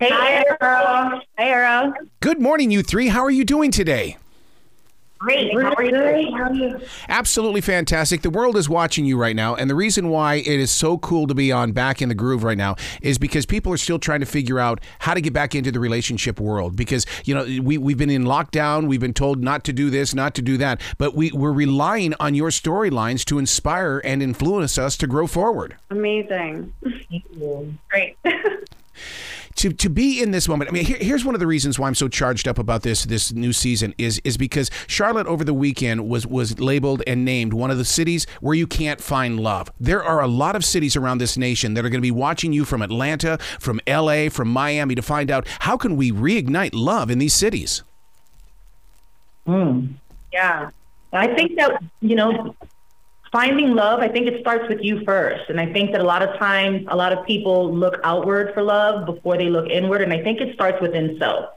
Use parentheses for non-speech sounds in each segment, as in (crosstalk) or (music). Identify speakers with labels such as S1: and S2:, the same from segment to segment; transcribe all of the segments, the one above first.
S1: Hey,
S2: Hi,
S1: Arroe.
S2: Hi, Arroe.
S3: Good morning, you three. How are you doing today?
S1: Great. How are you? How are you?
S3: Absolutely fantastic. The world is watching you right now, and the reason why it is so cool to be on Back in the Groove right now is because people are still trying to figure out how to get back into the relationship world. Because you know we we've been in lockdown, we've been told not to do this, not to do that, but we we're relying on your storylines to inspire and influence us to grow forward.
S2: Amazing. Great. (laughs)
S3: to to be in this moment. I mean, here, here's one of the reasons why I'm so charged up about this this new season is is because Charlotte over the weekend was was labeled and named one of the cities where you can't find love. There are a lot of cities around this nation that are going to be watching you from Atlanta, from LA, from Miami to find out how can we reignite love in these cities. Hmm.
S2: yeah.
S1: I think that, you know, finding love, I think it starts with you first. And I think that a lot of times, a lot of people look outward for love before they look inward. And I think it starts within self.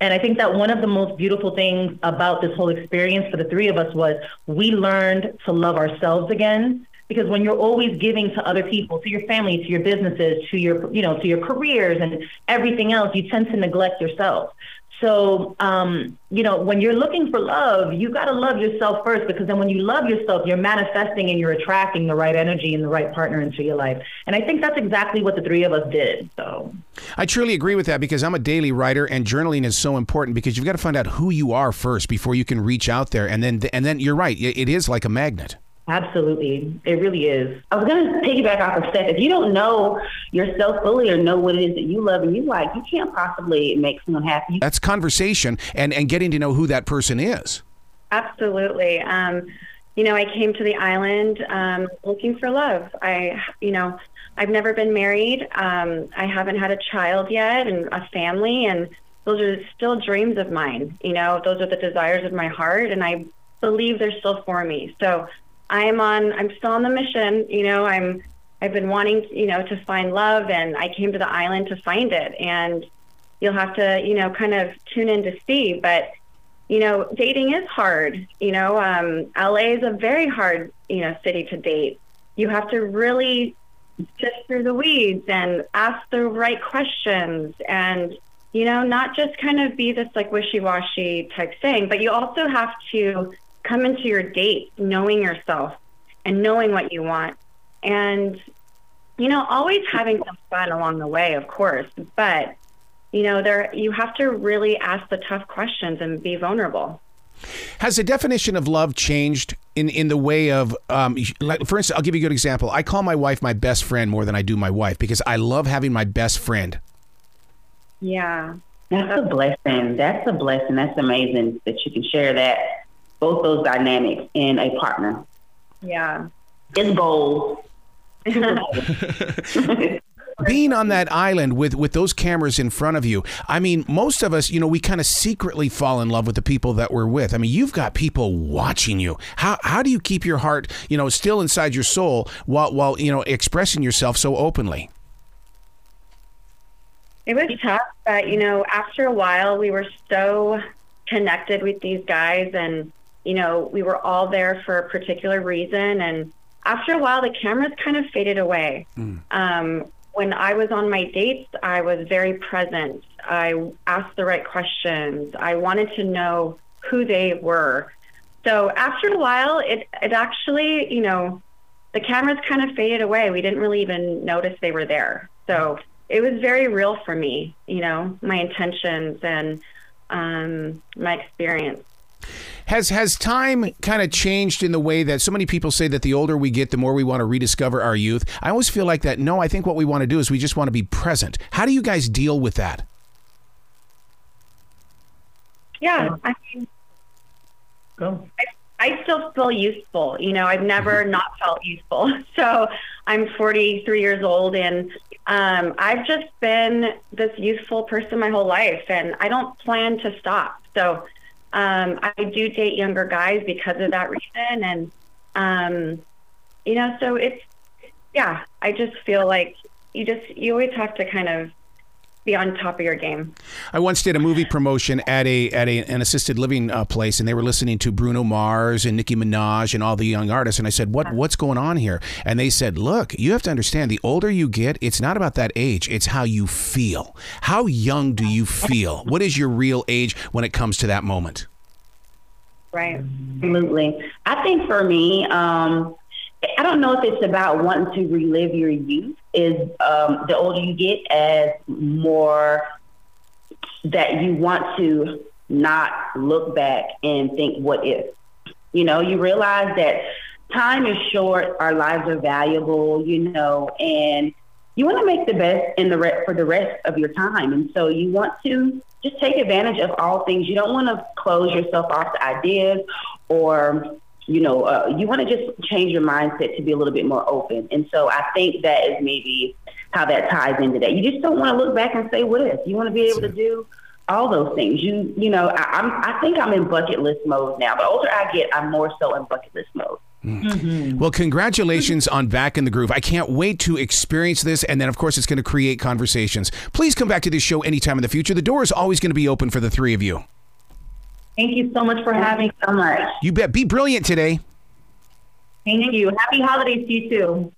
S1: And I think that one of the most beautiful things about this whole experience for the three of us was we learned to love ourselves again. Because when you're always giving to other people, to your family, to your businesses, to your, you know, to your careers and everything else, you tend to neglect yourself. So, um, you know, when you're looking for love, you got to love yourself first because then when you love yourself, you're manifesting and you're attracting the right energy and the right partner into your life. And I think that's exactly what the three of us did. So,
S3: I truly agree with that because I'm a daily writer and journaling is so important because you've got to find out who you are first before you can reach out there and then and then you're right, it it is like a magnet.
S1: Absolutely, it really is.
S4: I was going to piggyback off of Steph. If you don't know yourself fully or know what it is that you love and you like, you can't possibly make someone happy.
S3: That's conversation and and getting to know who that person is.
S2: Absolutely. Um, you know, I came to the island um, looking for love. I, you know, I've never been married. Um, I haven't had a child yet and a family, and those are still dreams of mine. You know, those are the desires of my heart, and I believe they're still for me. So I'm on. I'm still on the mission. You know, I'm. I've been wanting, you know, to find love, and I came to the island to find it. And you'll have to, you know, kind of tune in to see, but you know, dating is hard. You know, um, LA is a very hard, you know, city to date. You have to really sift through the weeds and ask the right questions and, you know, not just kind of be this like wishy-washy type thing, but you also have to come into your date knowing yourself and knowing what you want. And, you know, always having some fun along the way, of course, but you know, there you have to really ask the tough questions and be vulnerable.
S3: Has the definition of love changed in, in the way of, um, like, for instance, I'll give you a good example. I call my wife my best friend more than I do my wife because I love having my best friend.
S2: Yeah.
S4: That's a blessing. That's a blessing. That's amazing that you can share that, both those dynamics in a partner.
S2: Yeah.
S4: It's bold. (laughs) (laughs)
S3: Being on that island with, with those cameras in front of you, I mean, most of us, you know, we kind of secretly fall in love with the people that we're with. I mean, you've got people watching you. How, how do you keep your heart, you know, still inside your soul while, while, you know, expressing yourself so openly?
S2: It was tough, but you know, after a while, we were so connected with these guys, and you know, we were all there for a particular reason. And after a while, the cameras kind of faded away. Um, when I was on my dates, I was very present. I asked the right questions. I wanted to know who they were. So after a while, it it actually, you know, the cameras kind of faded away. We didn't really even notice they were there. So it was very real for me, you know, my intentions and um, my experience.
S3: Has has time kind of changed in the way that so many people say that the older we get, the more we want to rediscover our youth? I always feel like that. No, I think what we want to do is we just want to be present. How do you guys deal with that?
S2: Yeah, I mean,
S1: Go.
S2: I, I still feel useful. You know, I've never not felt useful. (laughs) So I'm 43 years old and um, I've just been this useful person my whole life and I don't plan to stop. So um, I do date younger guys because of that reason. And, um, you know, so it's, yeah, I just feel like you just, you always have to kind of be on top of your game.
S3: I once did a movie promotion at a at a, an assisted living uh, place, and they were listening to Bruno Mars and Nicki Minaj and all the young artists. And I said, "What what's going on here?" And they said, "Look, you have to understand. The older you get, it's not about that age; it's how you feel. How young do you feel? What is your real age when it comes to that moment?"
S2: Right.
S4: Absolutely. I think for me, um, I don't know if it's about wanting to relive your youth. Is um, the older you get, as more that you want to not look back and think, "What if?" You know, you realize that time is short. Our lives are valuable. You know, and you want to make the best in the re- for the rest of your time, and so you want to just take advantage of all things. You don't want to close yourself off to ideas or you know, uh, you want to just change your mindset to be a little bit more open. And so I think that is maybe how that ties into that. You just don't want to look back and say, what if? You want to be able to do all those things. You, you know, I, I'm, I think I'm in bucket list mode now. The older I get, I'm more so in bucket list mode.
S3: Mm-hmm. Well, congratulations on Back in the Groove. I can't wait to experience this. And then, of course, it's going to create conversations. Please come back to this show anytime in the future. The door is always going to be open for the three of you.
S1: Thank you so much for having me.
S4: so much.
S3: You bet. Be brilliant today.
S1: Thank you. Happy holidays to you too.